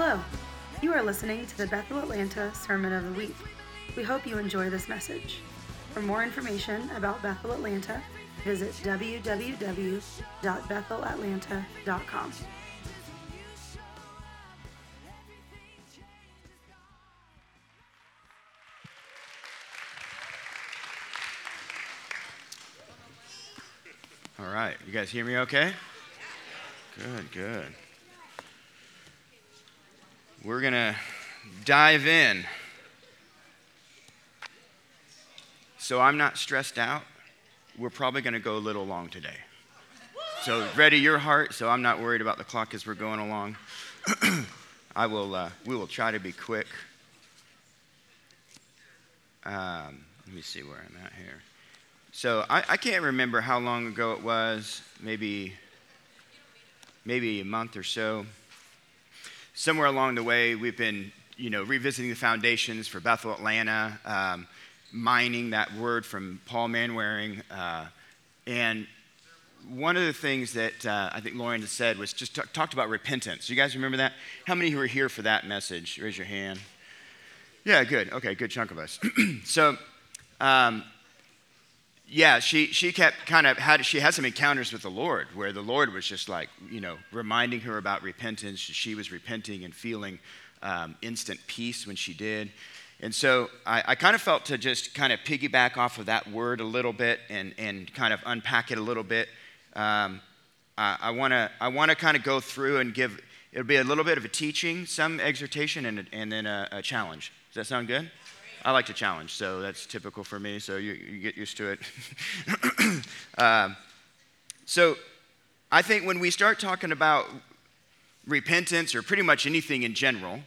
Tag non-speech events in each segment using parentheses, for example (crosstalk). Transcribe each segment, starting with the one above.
Hello. You are listening to the Bethel Atlanta Sermon of the Week. We hope you enjoy this message. For more information about Bethel Atlanta, visit www.bethelatlanta.com. All right. You guys hear me okay? Good, good. We're going to dive in. So I'm not stressed out. We're probably going to go a little long today. So ready your heart. So I'm not worried about the clock as we're going along. (clears throat) I will. Uh, we will try to be quick. Um, let me see where I'm at here. So I, I can't remember how long ago it was. Maybe. Maybe a month or so. Somewhere along the way, we've been, you know, revisiting the foundations for Bethel Atlanta. Um, mining that word from Paul Manwaring. Uh, and one of the things that uh, I think Lauren has said was just t- talked about repentance. You guys remember that? How many who were here for that message? Raise your hand. Yeah, good. Okay, good chunk of us. (clears throat) so, um, yeah, she, she kept kind of had, she had some encounters with the Lord where the Lord was just like, you know, reminding her about repentance. She was repenting and feeling um, instant peace when she did. And so I, I, kind of felt to just kind of piggyback off of that word a little bit and, and kind of unpack it a little bit. Um, I want to I want to kind of go through and give it'll be a little bit of a teaching, some exhortation, and, and then a, a challenge. Does that sound good? I like to challenge, so that's typical for me. So you, you get used to it. (coughs) um, so I think when we start talking about repentance or pretty much anything in general,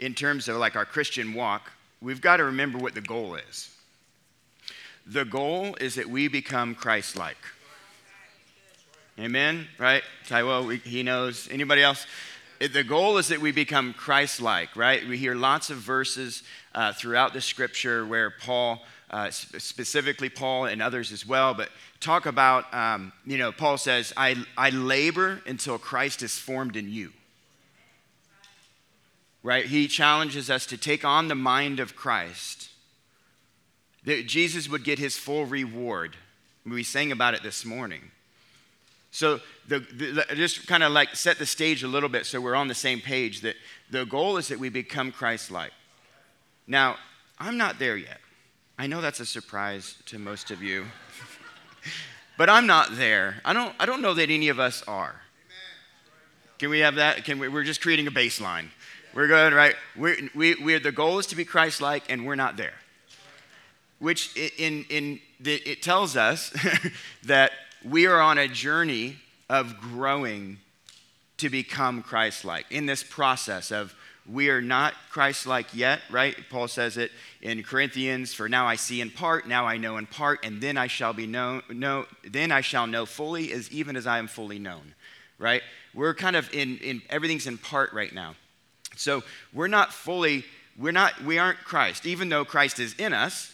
in terms of like our Christian walk, we've got to remember what the goal is. The goal is that we become Christ like. Amen? Right? Taiwo, he knows. Anybody else? The goal is that we become Christ like, right? We hear lots of verses uh, throughout the scripture where Paul, uh, specifically Paul and others as well, but talk about, um, you know, Paul says, I, I labor until Christ is formed in you right? He challenges us to take on the mind of Christ, that Jesus would get his full reward. We sang about it this morning. So, the, the, just kind of like set the stage a little bit so we're on the same page that the goal is that we become Christ like. Now, I'm not there yet. I know that's a surprise to most of you, (laughs) but I'm not there. I don't, I don't know that any of us are. Can we have that? Can we, we're just creating a baseline. We're good, right? We're, we, we're, the goal is to be Christ like, and we're not there. Which in, in the, it tells us (laughs) that we are on a journey of growing to become Christ like. In this process of we are not Christ like yet, right? Paul says it in Corinthians, for now I see in part, now I know in part, and then I shall be known, know, then I shall know fully as even as I am fully known, right? We're kind of in, in everything's in part right now. So we're not fully, we're not, we aren't Christ. Even though Christ is in us,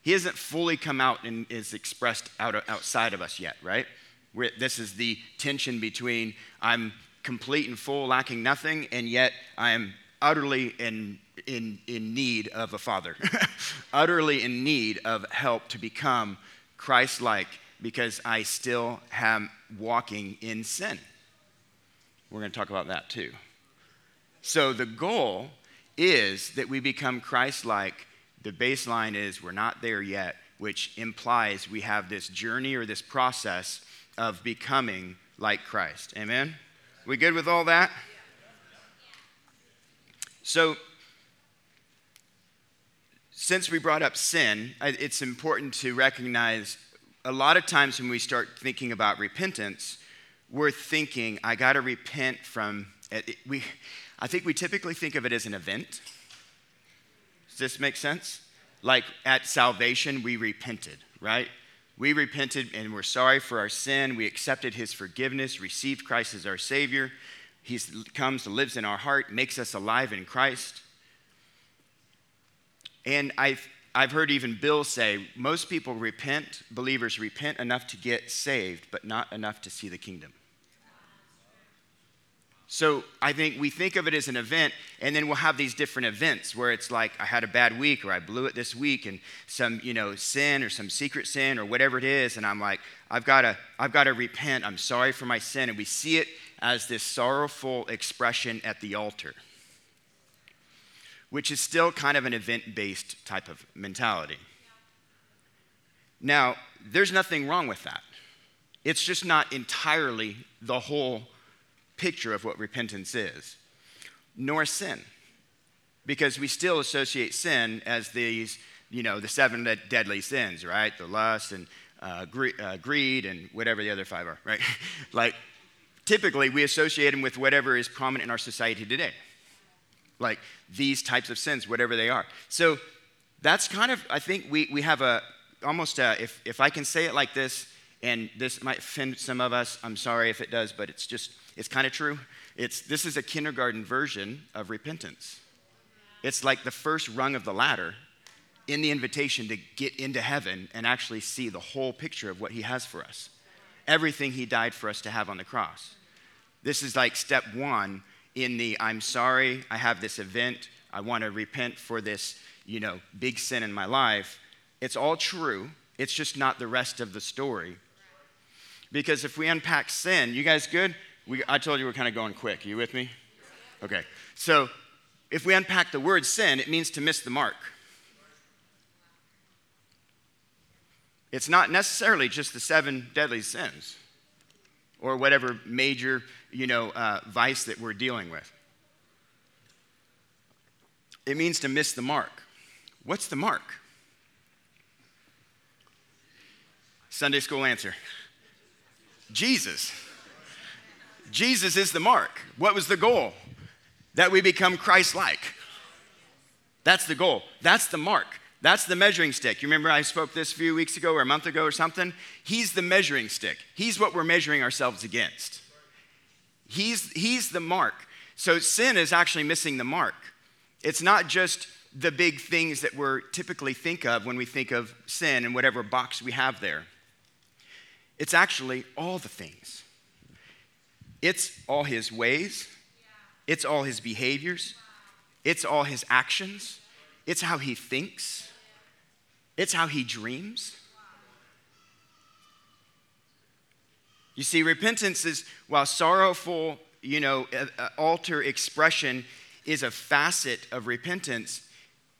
he hasn't fully come out and is expressed out, outside of us yet, right? This is the tension between I'm complete and full, lacking nothing, and yet I am utterly in, in, in need of a father, (laughs) utterly in need of help to become Christ like because I still am walking in sin. We're going to talk about that too. So the goal is that we become Christ like. The baseline is we're not there yet, which implies we have this journey or this process of becoming like Christ. Amen? We good with all that? So, since we brought up sin, it's important to recognize a lot of times when we start thinking about repentance, we're thinking, I got to repent from. We, I think we typically think of it as an event. Does this make sense? Like at salvation, we repented, right? We repented and we're sorry for our sin. We accepted his forgiveness, received Christ as our Savior. He comes, lives in our heart, makes us alive in Christ. And I've, I've heard even Bill say most people repent, believers repent enough to get saved, but not enough to see the kingdom. So I think we think of it as an event, and then we'll have these different events where it's like I had a bad week, or I blew it this week, and some you know sin or some secret sin or whatever it is, and I'm like, I've got to, I've got to repent. I'm sorry for my sin, and we see it as this sorrowful expression at the altar, which is still kind of an event-based type of mentality. Now, there's nothing wrong with that. It's just not entirely the whole picture of what repentance is, nor sin, because we still associate sin as these, you know, the seven deadly sins, right? The lust and uh, uh, greed and whatever the other five are, (laughs) right? like, typically we associate them with whatever is prominent in our society today, like these types of sins, whatever they are. So that's kind of, I think we, we have a, almost a, if, if I can say it like this, and this might offend some of us, I'm sorry if it does, but it's just it's kind of true. It's, this is a kindergarten version of repentance. It's like the first rung of the ladder in the invitation to get into heaven and actually see the whole picture of what He has for us. Everything He died for us to have on the cross. This is like step one in the I'm sorry, I have this event, I want to repent for this, you know, big sin in my life. It's all true. It's just not the rest of the story. Because if we unpack sin, you guys good? We, I told you we're kind of going quick. Are you with me? Okay. So if we unpack the word sin, it means to miss the mark. It's not necessarily just the seven deadly sins or whatever major, you know, uh, vice that we're dealing with. It means to miss the mark. What's the mark? Sunday school answer Jesus. Jesus is the mark. What was the goal? That we become Christ like. That's the goal. That's the mark. That's the measuring stick. You remember I spoke this a few weeks ago or a month ago or something? He's the measuring stick. He's what we're measuring ourselves against. He's, he's the mark. So sin is actually missing the mark. It's not just the big things that we typically think of when we think of sin and whatever box we have there. It's actually all the things. It's all his ways, it's all his behaviors, it's all his actions, it's how he thinks, it's how he dreams. You see, repentance is, while sorrowful, you know, altar expression is a facet of repentance.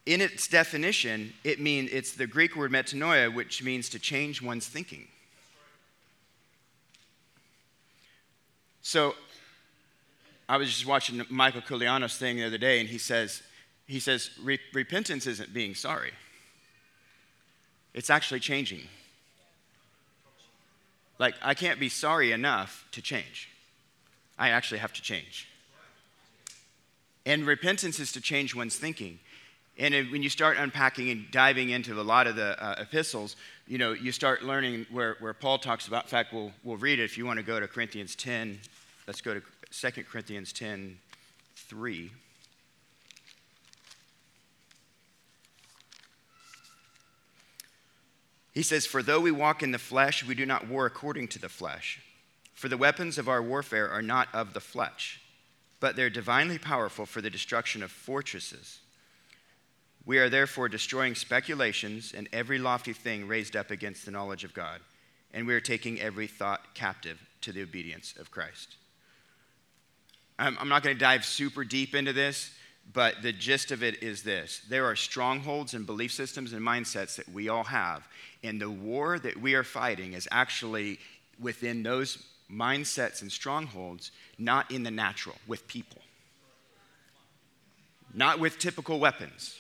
In its definition, it means it's the Greek word metanoia, which means to change one's thinking. So I was just watching Michael Koulianos thing the other day, and he says, he says, repentance isn't being sorry. It's actually changing. Like, I can't be sorry enough to change. I actually have to change. And repentance is to change one's thinking. And when you start unpacking and diving into a lot of the uh, epistles, you know, you start learning where, where Paul talks about, in fact, we'll, we'll read it if you want to go to Corinthians 10. Let's go to 2 Corinthians 10 3. He says, For though we walk in the flesh, we do not war according to the flesh. For the weapons of our warfare are not of the flesh, but they're divinely powerful for the destruction of fortresses. We are therefore destroying speculations and every lofty thing raised up against the knowledge of God, and we are taking every thought captive to the obedience of Christ. I'm, I'm not going to dive super deep into this, but the gist of it is this there are strongholds and belief systems and mindsets that we all have, and the war that we are fighting is actually within those mindsets and strongholds, not in the natural, with people, not with typical weapons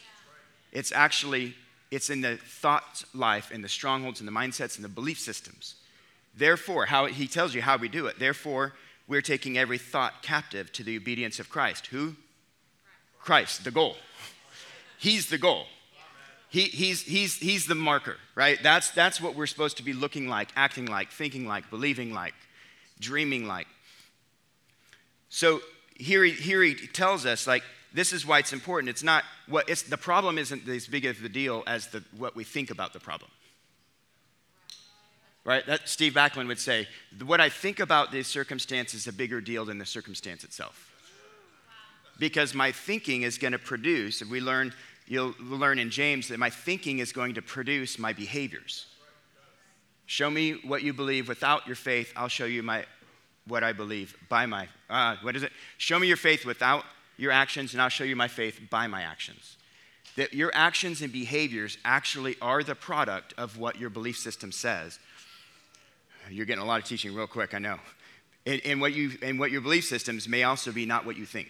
it's actually it's in the thought life and the strongholds and the mindsets and the belief systems. Therefore, how he tells you how we do it. Therefore, we're taking every thought captive to the obedience of Christ. Who? Christ, the goal. He's the goal. He, he's, he's, he's the marker, right? That's, that's what we're supposed to be looking like, acting like, thinking like, believing like, dreaming like. So here he, here he tells us, like, this is why it's important. It's not what it's the problem isn't as big of the deal as the, what we think about the problem. Right? That Steve Backlund would say, what I think about this circumstance is a bigger deal than the circumstance itself. Because my thinking is going to produce, if we learn, you'll learn in James that my thinking is going to produce my behaviors. Show me what you believe without your faith, I'll show you my, what I believe by my, uh, what is it? Show me your faith without your actions, and I'll show you my faith by my actions. That your actions and behaviors actually are the product of what your belief system says. You're getting a lot of teaching real quick, I know. And, and, what you, and what your belief systems may also be not what you think.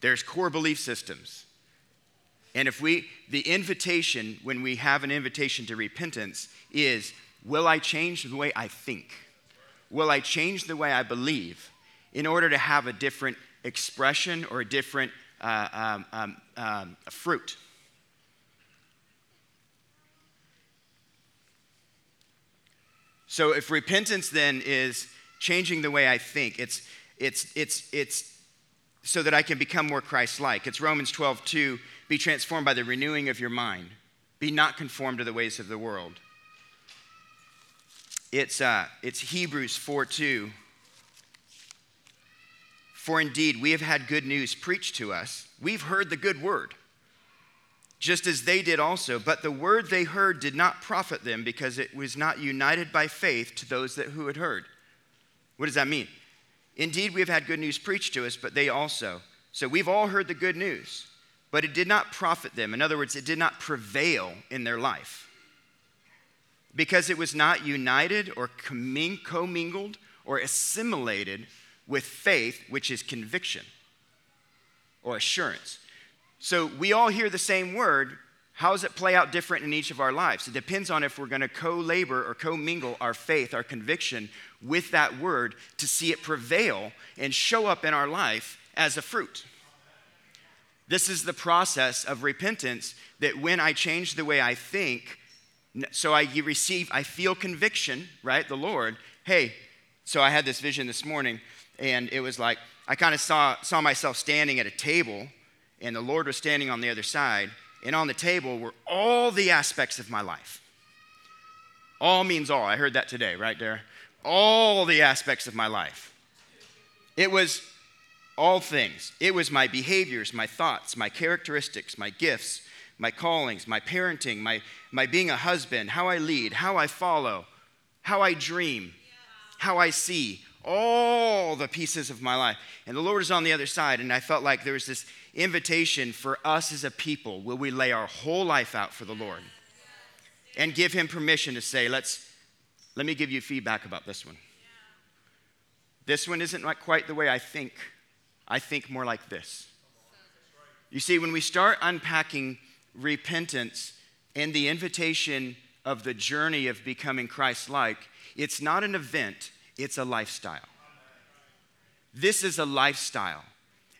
There's core belief systems. And if we, the invitation, when we have an invitation to repentance, is will I change the way I think? Will I change the way I believe in order to have a different expression or a different uh, um, um, um, fruit? So if repentance then is changing the way I think, it's, it's, it's, it's so that I can become more Christ like. It's Romans 12, 2, be transformed by the renewing of your mind. Be not conformed to the ways of the world. It's, uh, it's Hebrews 4, 2. For indeed, we have had good news preached to us. We've heard the good word just as they did also. But the word they heard did not profit them because it was not united by faith to those that, who had heard. What does that mean? Indeed, we have had good news preached to us, but they also. So we've all heard the good news, but it did not profit them. In other words, it did not prevail in their life because it was not united or commingled or assimilated with faith, which is conviction or assurance. So we all hear the same word. How does it play out different in each of our lives? It depends on if we're going to co labor or co mingle our faith, our conviction with that word to see it prevail and show up in our life as a fruit. This is the process of repentance that when I change the way I think, so I receive, I feel conviction, right? The Lord, hey, so I had this vision this morning, and it was like, I kind of saw, saw myself standing at a table and the Lord was standing on the other side, and on the table were all the aspects of my life. All means all. I heard that today, right there. All the aspects of my life. It was all things. It was my behaviors, my thoughts, my characteristics, my gifts, my callings, my parenting, my, my being a husband, how I lead, how I follow, how I dream, how I see, all the pieces of my life. And the Lord is on the other side, and I felt like there was this invitation for us as a people. Will we lay our whole life out for the Lord? And give Him permission to say, let's, let me give you feedback about this one. This one isn't like quite the way I think. I think more like this. You see, when we start unpacking repentance and the invitation of the journey of becoming Christ like, it's not an event, it's a lifestyle. This is a lifestyle.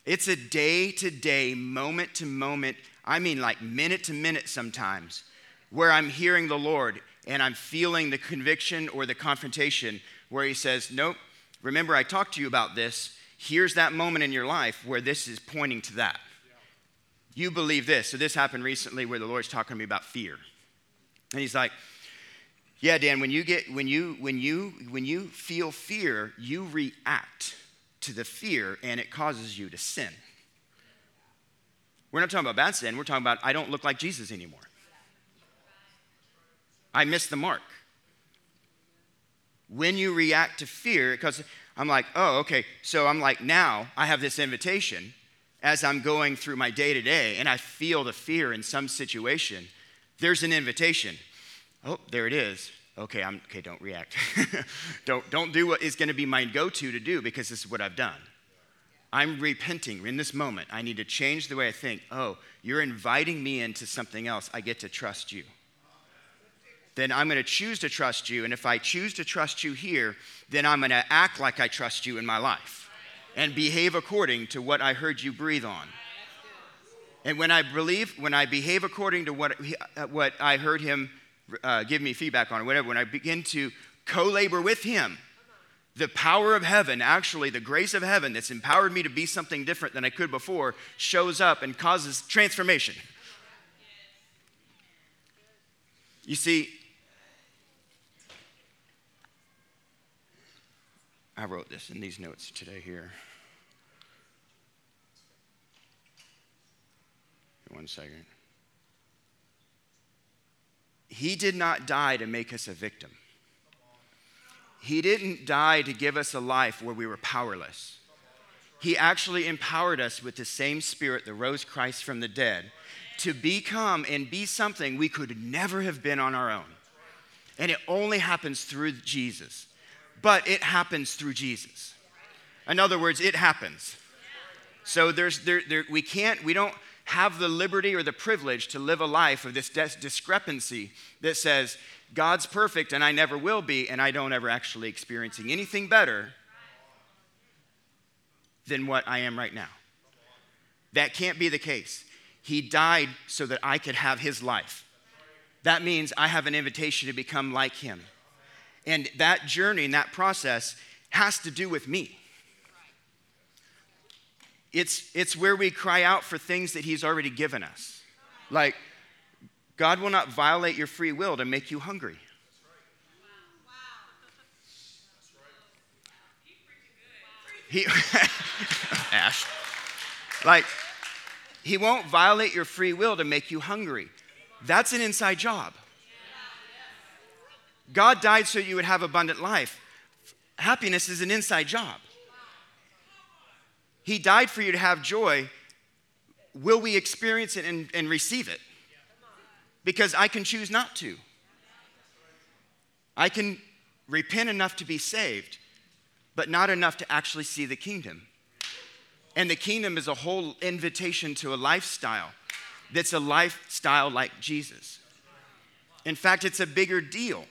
It's a day to day, moment to moment, I mean like minute to minute sometimes, where I'm hearing the Lord and I'm feeling the conviction or the confrontation where He says, Nope, remember I talked to you about this. Here's that moment in your life where this is pointing to that. You believe this. So this happened recently where the Lord's talking to me about fear. And He's like, yeah, Dan, when you get when you when you when you feel fear, you react to the fear and it causes you to sin. We're not talking about bad sin, we're talking about I don't look like Jesus anymore. I missed the mark. When you react to fear, because I'm like, oh, okay, so I'm like, now I have this invitation as I'm going through my day to day and I feel the fear in some situation. There's an invitation. Oh, there it is okay, I'm okay, don't react. (laughs) don't, don't do what is going to be my go to to do because this is what I've done. I'm repenting in this moment. I need to change the way I think. Oh, you're inviting me into something else. I get to trust you. Then I'm going to choose to trust you. And if I choose to trust you here, then I'm going to act like I trust you in my life and behave according to what I heard you breathe on. And when I believe, when I behave according to what, uh, what I heard him uh, give me feedback on or whatever, when I begin to co labor with Him, the power of heaven, actually, the grace of heaven that's empowered me to be something different than I could before, shows up and causes transformation. You see, I wrote this in these notes today here. One second. He did not die to make us a victim. He didn't die to give us a life where we were powerless. He actually empowered us with the same spirit that rose Christ from the dead to become and be something we could never have been on our own. And it only happens through Jesus. But it happens through Jesus. In other words, it happens. So there's there, there we can't we don't have the liberty or the privilege to live a life of this discrepancy that says God's perfect and I never will be and I don't ever actually experiencing anything better than what I am right now. That can't be the case. He died so that I could have his life. That means I have an invitation to become like him. And that journey and that process has to do with me. It's, it's where we cry out for things that he's already given us. Like, God will not violate your free will to make you hungry. He, (laughs) Ash, like, he won't violate your free will to make you hungry. That's an inside job. God died so you would have abundant life. Happiness is an inside job. He died for you to have joy. Will we experience it and, and receive it? Because I can choose not to. I can repent enough to be saved, but not enough to actually see the kingdom. And the kingdom is a whole invitation to a lifestyle that's a lifestyle like Jesus. In fact, it's a bigger deal.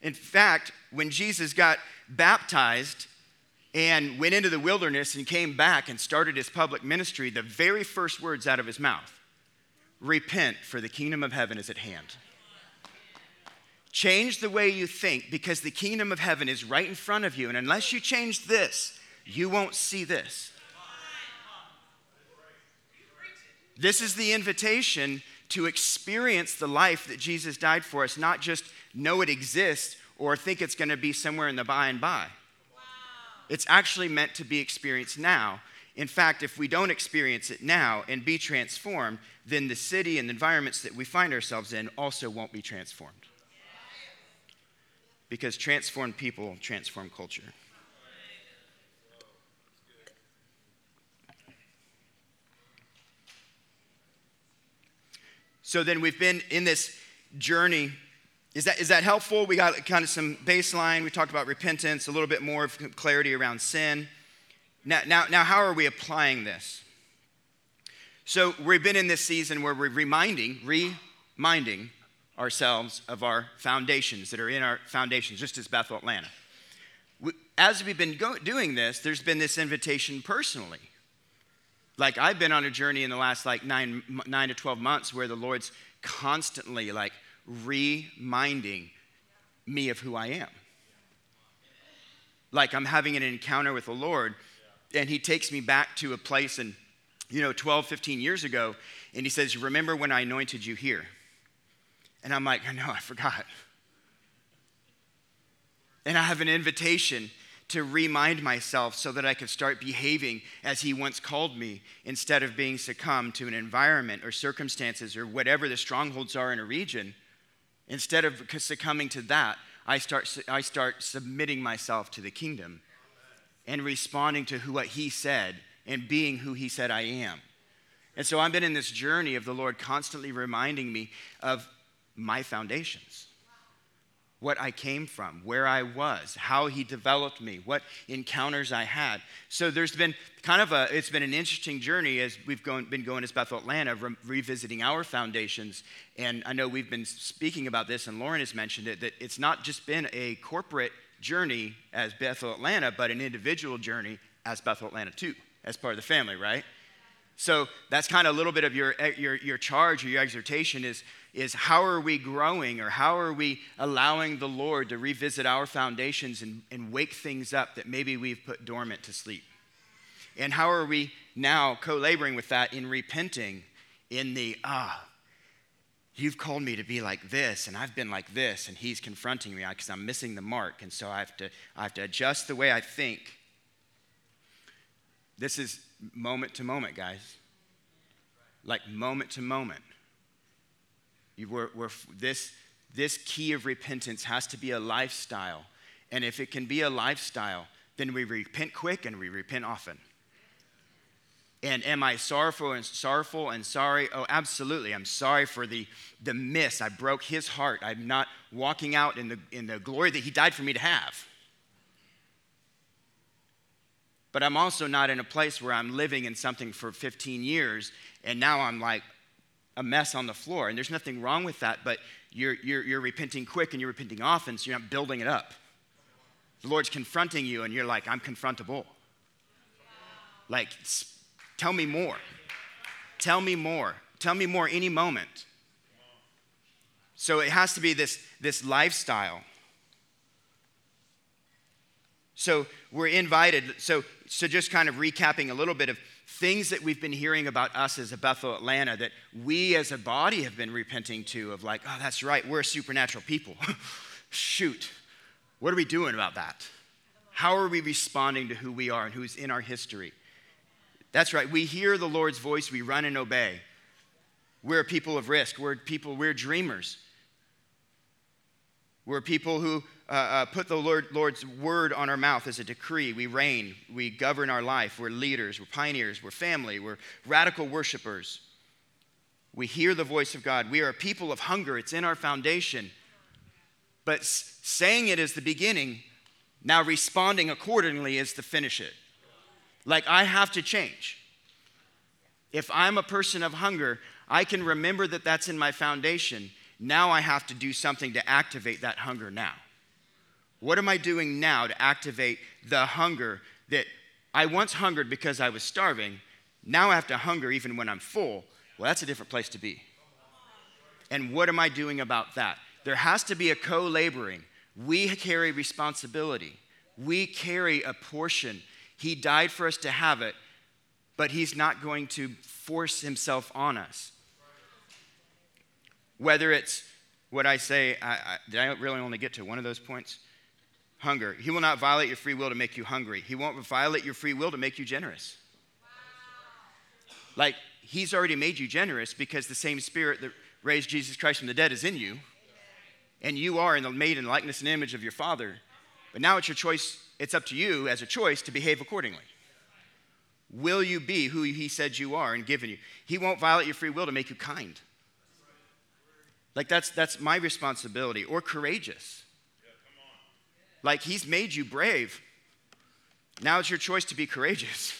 In fact, when Jesus got baptized and went into the wilderness and came back and started his public ministry, the very first words out of his mouth repent, for the kingdom of heaven is at hand. Change the way you think because the kingdom of heaven is right in front of you. And unless you change this, you won't see this. This is the invitation to experience the life that Jesus died for us, not just know it exists or think it's going to be somewhere in the by and by. It's actually meant to be experienced now. In fact, if we don't experience it now and be transformed, then the city and the environments that we find ourselves in also won't be transformed. Because transformed people transform culture. So then we've been in this journey. Is that, is that helpful? We got kind of some baseline. We talked about repentance, a little bit more of clarity around sin. Now, now, now how are we applying this? So we've been in this season where we're reminding, reminding ourselves of our foundations that are in our foundations, just as Bethel Atlanta. As we've been go- doing this, there's been this invitation personally like I've been on a journey in the last like nine, nine to 12 months where the Lord's constantly like reminding me of who I am. Like I'm having an encounter with the Lord and he takes me back to a place and you know 12 15 years ago and he says remember when i anointed you here and i'm like i know i forgot and i have an invitation to remind myself so that I could start behaving as He once called me instead of being succumbed to an environment or circumstances or whatever the strongholds are in a region. Instead of succumbing to that, I start, I start submitting myself to the kingdom and responding to who, what He said and being who He said I am. And so I've been in this journey of the Lord constantly reminding me of my foundations what I came from, where I was, how he developed me, what encounters I had. So there's been kind of a, it's been an interesting journey as we've gone, been going as Bethel Atlanta, re- revisiting our foundations. And I know we've been speaking about this, and Lauren has mentioned it, that it's not just been a corporate journey as Bethel Atlanta, but an individual journey as Bethel Atlanta too, as part of the family, right? So that's kind of a little bit of your, your, your charge or your exhortation is is how are we growing or how are we allowing the Lord to revisit our foundations and, and wake things up that maybe we've put dormant to sleep? And how are we now co laboring with that in repenting in the, ah, You've called me to be like this, and I've been like this, and he's confronting me because I'm missing the mark, and so I have, to, I have to adjust the way I think. This is moment to moment, guys. Like moment to moment. We're, we're, this, this key of repentance has to be a lifestyle. And if it can be a lifestyle, then we repent quick and we repent often. And am I sorrowful and sorrowful and sorry? Oh, absolutely. I'm sorry for the, the miss. I broke his heart. I'm not walking out in the, in the glory that he died for me to have. But I'm also not in a place where I'm living in something for 15 years and now I'm like a mess on the floor. And there's nothing wrong with that, but you're, you're, you're repenting quick and you're repenting often, so you're not building it up. The Lord's confronting you and you're like, I'm confrontable. Like, Tell me more. Tell me more. Tell me more any moment. So it has to be this, this lifestyle. So we're invited. So, so just kind of recapping a little bit of things that we've been hearing about us as a Bethel Atlanta that we as a body have been repenting to of like, oh, that's right, we're a supernatural people. (laughs) Shoot, what are we doing about that? How are we responding to who we are and who's in our history? That's right. We hear the Lord's voice, we run and obey. We're people of risk. We're people, we're dreamers. We're people who uh, uh, put the Lord, Lord's word on our mouth as a decree. We reign, we govern our life. We're leaders, we're pioneers, we're family, we're radical worshipers. We hear the voice of God. We are a people of hunger, it's in our foundation. But saying it is the beginning, now responding accordingly is to finish it. Like, I have to change. If I'm a person of hunger, I can remember that that's in my foundation. Now I have to do something to activate that hunger now. What am I doing now to activate the hunger that I once hungered because I was starving? Now I have to hunger even when I'm full. Well, that's a different place to be. And what am I doing about that? There has to be a co laboring. We carry responsibility, we carry a portion he died for us to have it, but He's not going to force Himself on us. Whether it's what I say, I, I, did I really only get to one of those points? Hunger. He will not violate your free will to make you hungry. He won't violate your free will to make you generous. Like, He's already made you generous because the same Spirit that raised Jesus Christ from the dead is in you. And you are in the made in likeness and image of your Father. But now it's your choice it's up to you as a choice to behave accordingly. Will you be who he said you are and given you? He won't violate your free will to make you kind. Like that's that's my responsibility or courageous. Like he's made you brave. Now it's your choice to be courageous.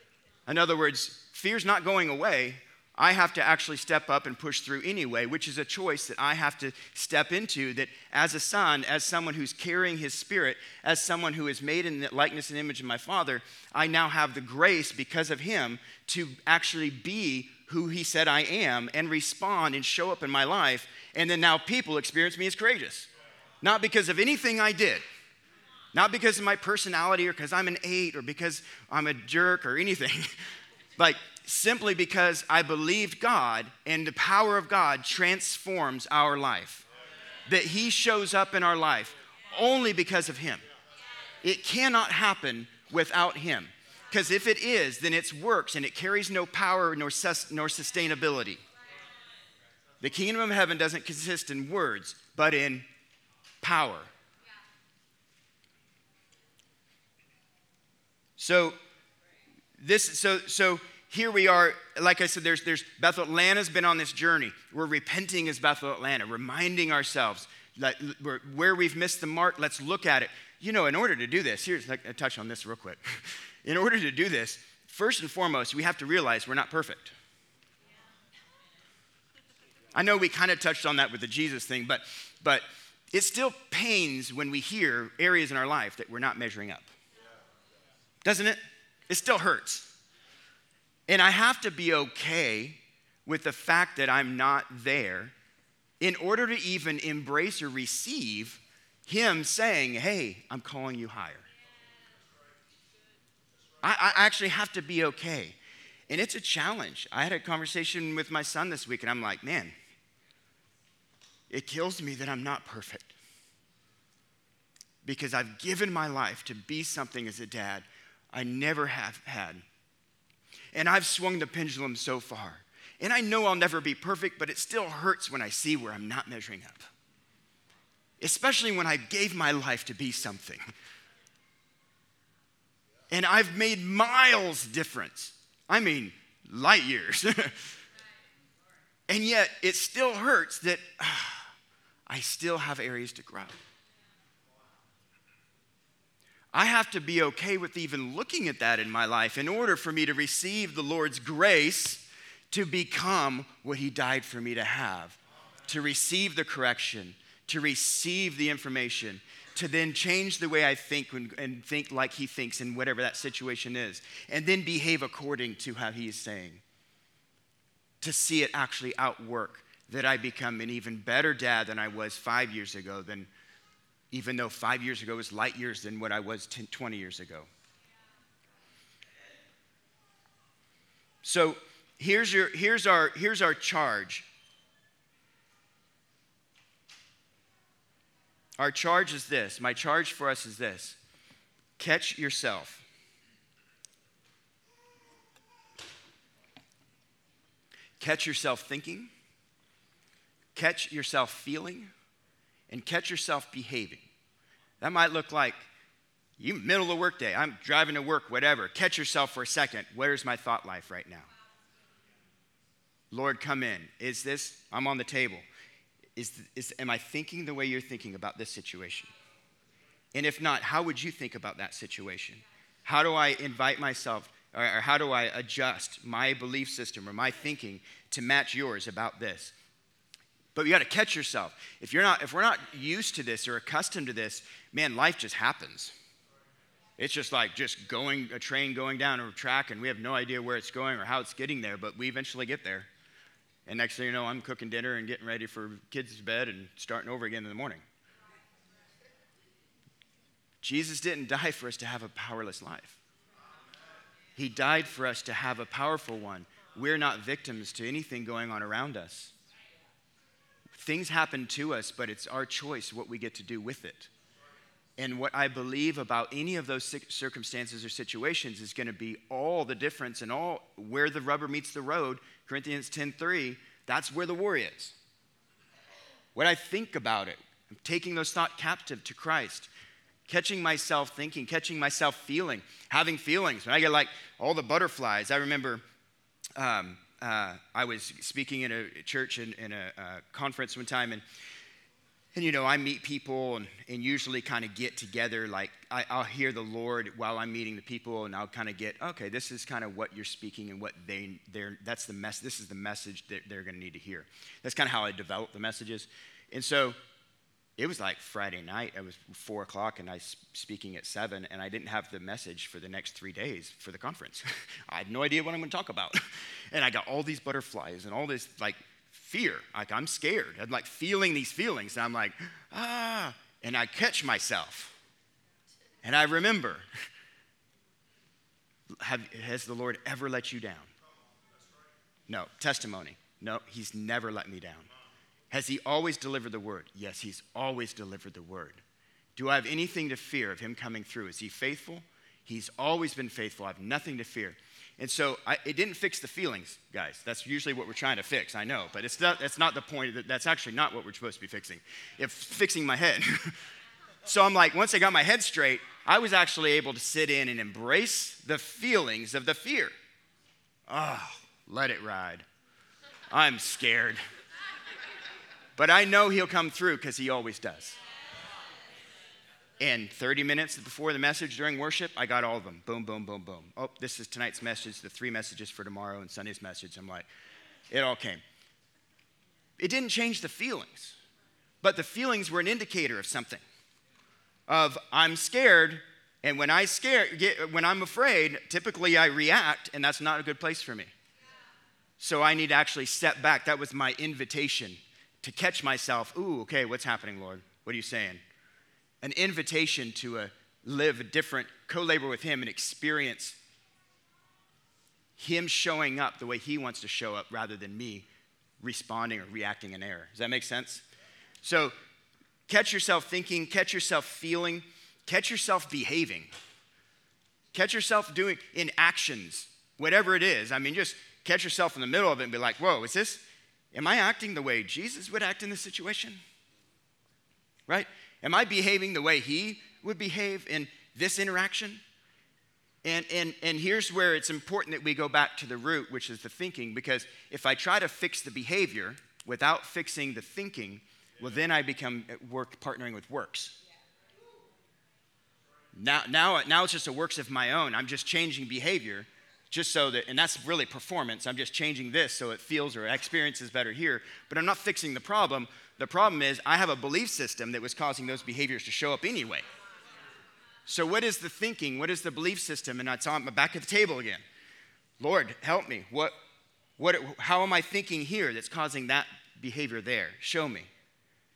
(laughs) In other words, fear's not going away. I have to actually step up and push through anyway, which is a choice that I have to step into. That as a son, as someone who's carrying his spirit, as someone who is made in the likeness and image of my father, I now have the grace because of him to actually be who he said I am and respond and show up in my life. And then now people experience me as courageous. Not because of anything I did, not because of my personality or because I'm an eight or because I'm a jerk or anything. (laughs) like, simply because I believed God and the power of God transforms our life. That He shows up in our life only because of Him. It cannot happen without Him. Because if it is, then it's works and it carries no power nor, sus- nor sustainability. The kingdom of heaven doesn't consist in words, but in power. So, this, so, so here we are, like I said, there's, there's Bethel Atlanta's been on this journey. We're repenting as Bethel Atlanta, reminding ourselves that where we've missed the mark, let's look at it. You know, in order to do this, here's like, a touch on this real quick. (laughs) in order to do this, first and foremost, we have to realize we're not perfect. I know we kind of touched on that with the Jesus thing, but, but it still pains when we hear areas in our life that we're not measuring up. Doesn't it? It still hurts. And I have to be okay with the fact that I'm not there in order to even embrace or receive Him saying, Hey, I'm calling you higher. I, I, actually have to be okay. And it's a challenge. I had a conversation with my son this week, and I'm like, Man, it kills me that I'm not perfect. Because I've given my life to be something as a dad I never have had. And I've swung the pendulum so far. And I know I'll never be perfect, but it still hurts when I see where I'm not measuring up. Especially when I gave my life to be something. And I've made miles difference. I mean, light years. (laughs) and yet, it still hurts that uh, I still have areas to grow. I have to be okay with even looking at that in my life in order for me to receive the Lord's grace to become what He died for me to have, to receive the correction, to receive the information, to then change the way I think and think like He thinks in whatever that situation is, and then behave according to how He is saying. To see it actually outwork that I become an even better dad than I was five years ago, than even though five years ago was light years than what I was 10, 20 years ago. So here's, your, here's, our, here's our charge. Our charge is this. My charge for us is this catch yourself. Catch yourself thinking, catch yourself feeling, and catch yourself behaving. That might look like you middle of workday, I'm driving to work, whatever. Catch yourself for a second. Where's my thought life right now? Lord, come in. Is this, I'm on the table. Is, is, am I thinking the way you're thinking about this situation? And if not, how would you think about that situation? How do I invite myself, or, or how do I adjust my belief system or my thinking to match yours about this? But you got to catch yourself. If you're not, if we're not used to this or accustomed to this, man, life just happens. It's just like just going a train going down a track, and we have no idea where it's going or how it's getting there, but we eventually get there. And next thing you know, I'm cooking dinner and getting ready for kids' bed and starting over again in the morning. Jesus didn't (laughs) die for us to have a powerless life. He died for us to have a powerful one. We're not victims to anything going on around us. Things happen to us, but it's our choice what we get to do with it. And what I believe about any of those circumstances or situations is going to be all the difference and all where the rubber meets the road Corinthians 10:3, that's where the war is. What I think about it, I'm taking those thoughts captive to Christ, catching myself thinking, catching myself feeling, having feelings. When I get like all the butterflies, I remember um, uh, I was speaking in a church in, in a, a conference one time, and and you know, I meet people and, and usually kind of get together. Like, I, will hear the Lord while I'm meeting the people, and I'll kind of get, okay, this is kind of what you're speaking and what they, they're, that's the mess, this is the message that they're going to need to hear. That's kind of how I develop the messages. And so it was like Friday night. It was four o'clock, and I was speaking at seven, and I didn't have the message for the next three days for the conference. (laughs) I had no idea what I'm going to talk about. (laughs) and I got all these butterflies and all this, like, fear. Like I'm scared. I'm like feeling these feelings. And I'm like, ah. And I catch myself. And I remember, (laughs) have, has the Lord ever let you down? No. Testimony. No, he's never let me down. Has he always delivered the word? Yes, he's always delivered the word. Do I have anything to fear of him coming through? Is he faithful? He's always been faithful. I have nothing to fear. And so I, it didn't fix the feelings, guys. That's usually what we're trying to fix, I know. But it's not, that's not the point. That's actually not what we're supposed to be fixing. It's fixing my head. (laughs) so I'm like, once I got my head straight, I was actually able to sit in and embrace the feelings of the fear. Oh, let it ride. I'm scared. But I know he'll come through because he always does. And 30 minutes before the message during worship, I got all of them. Boom, boom, boom, boom. Oh, this is tonight's message, the three messages for tomorrow, and Sunday's message. I'm like, it all came. It didn't change the feelings, but the feelings were an indicator of something. Of I'm scared, and when I scare, get, when I'm afraid, typically I react, and that's not a good place for me. So I need to actually step back. That was my invitation to catch myself. Ooh, okay, what's happening, Lord? What are you saying? an invitation to a, live a different, co labor with Him and experience Him showing up the way He wants to show up rather than me responding or reacting in error. Does that make sense? So catch yourself thinking, catch yourself feeling, catch yourself behaving. Catch yourself doing in actions, whatever it is. I mean, just catch yourself in the middle of it and be like, whoa, is this, am I acting the way Jesus would act in this situation? Right? Am I behaving the way he would behave in this interaction? And, and, and here's where it's important that we go back to the root, which is the thinking, because if I try to fix the behavior without fixing the thinking, well, then I become work partnering with works. Now, now, now it's just a works of my own. I'm just changing behavior just so that, and that's really performance. I'm just changing this so it feels or experiences better here, but I'm not fixing the problem. The problem is I have a belief system that was causing those behaviors to show up anyway. So, what is the thinking? What is the belief system? And I it's on back at the table again. Lord, help me. What, what, how am I thinking here that's causing that behavior there? Show me.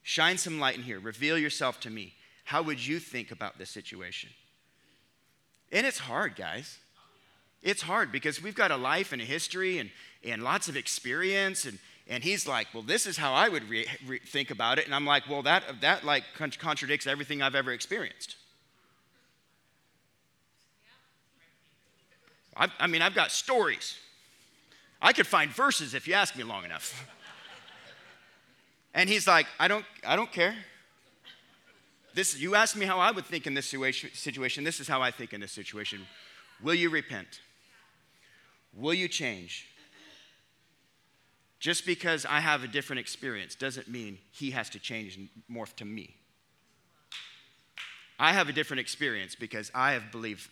Shine some light in here. Reveal yourself to me. How would you think about this situation? And it's hard, guys. It's hard because we've got a life and a history and, and lots of experience. And, and he's like, well, this is how I would re- re- think about it. And I'm like, well, that, that like contradicts everything I've ever experienced. I, I mean, I've got stories. I could find verses if you ask me long enough. and he's like, I don't, I don't care. This, you asked me how I would think in this situation. This is how I think in this situation. Will you repent? Will you change? Just because I have a different experience doesn't mean he has to change and morph to me. I have a different experience because I have believed,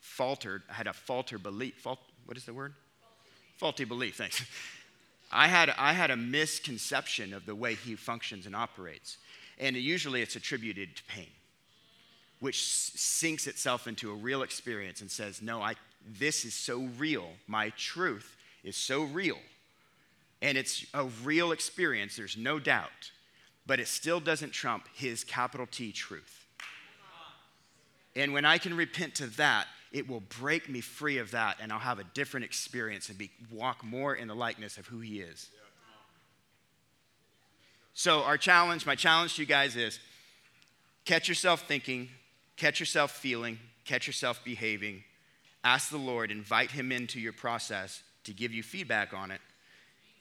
faltered, I had a falter belief. Fault, what is the word? Faulty belief, thanks. (laughs) I had, I had a misconception of the way he functions and operates. And usually it's attributed to pain, which sinks itself into a real experience and says, No, I, this is so real. My truth is so real. And it's a real experience, there's no doubt. But it still doesn't trump his capital T truth. And when I can repent to that, it will break me free of that, and I'll have a different experience and be, walk more in the likeness of who he is. So, our challenge, my challenge to you guys is catch yourself thinking, catch yourself feeling, catch yourself behaving. Ask the Lord, invite Him into your process to give you feedback on it,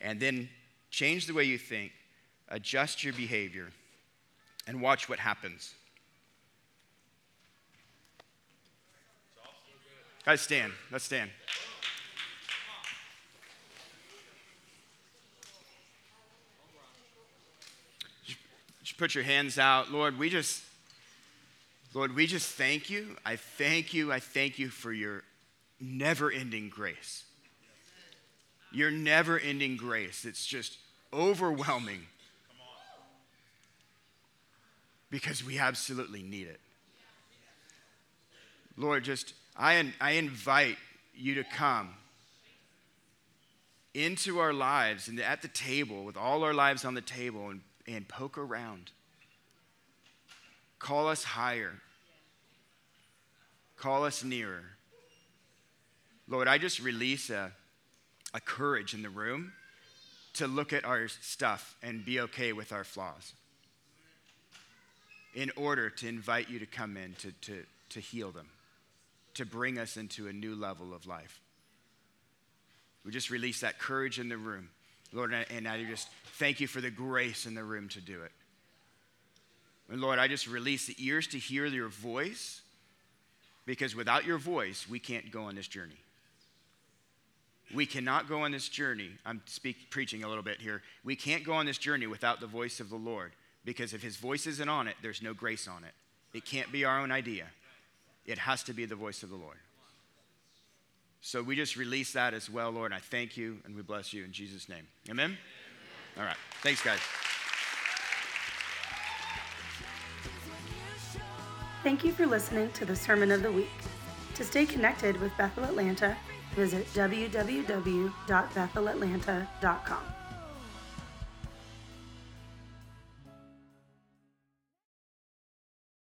and then change the way you think, adjust your behavior, and watch what happens. Guys, stand. Let's stand. Just put your hands out. Lord, we just, Lord, we just thank you. I thank you. I thank you for your never ending grace. Your never ending grace. It's just overwhelming because we absolutely need it. Lord, just, I, I invite you to come into our lives and at the table with all our lives on the table and and poke around. Call us higher. Call us nearer. Lord, I just release a, a courage in the room to look at our stuff and be okay with our flaws in order to invite you to come in to, to, to heal them, to bring us into a new level of life. We just release that courage in the room. Lord, and I just thank you for the grace in the room to do it. And Lord, I just release the ears to hear your voice because without your voice, we can't go on this journey. We cannot go on this journey. I'm speak, preaching a little bit here. We can't go on this journey without the voice of the Lord because if his voice isn't on it, there's no grace on it. It can't be our own idea, it has to be the voice of the Lord. So we just release that as well, Lord. I thank you and we bless you in Jesus' name. Amen? Amen. All right. Thanks, guys. Thank you for listening to the Sermon of the Week. To stay connected with Bethel Atlanta, visit www.bethelatlanta.com.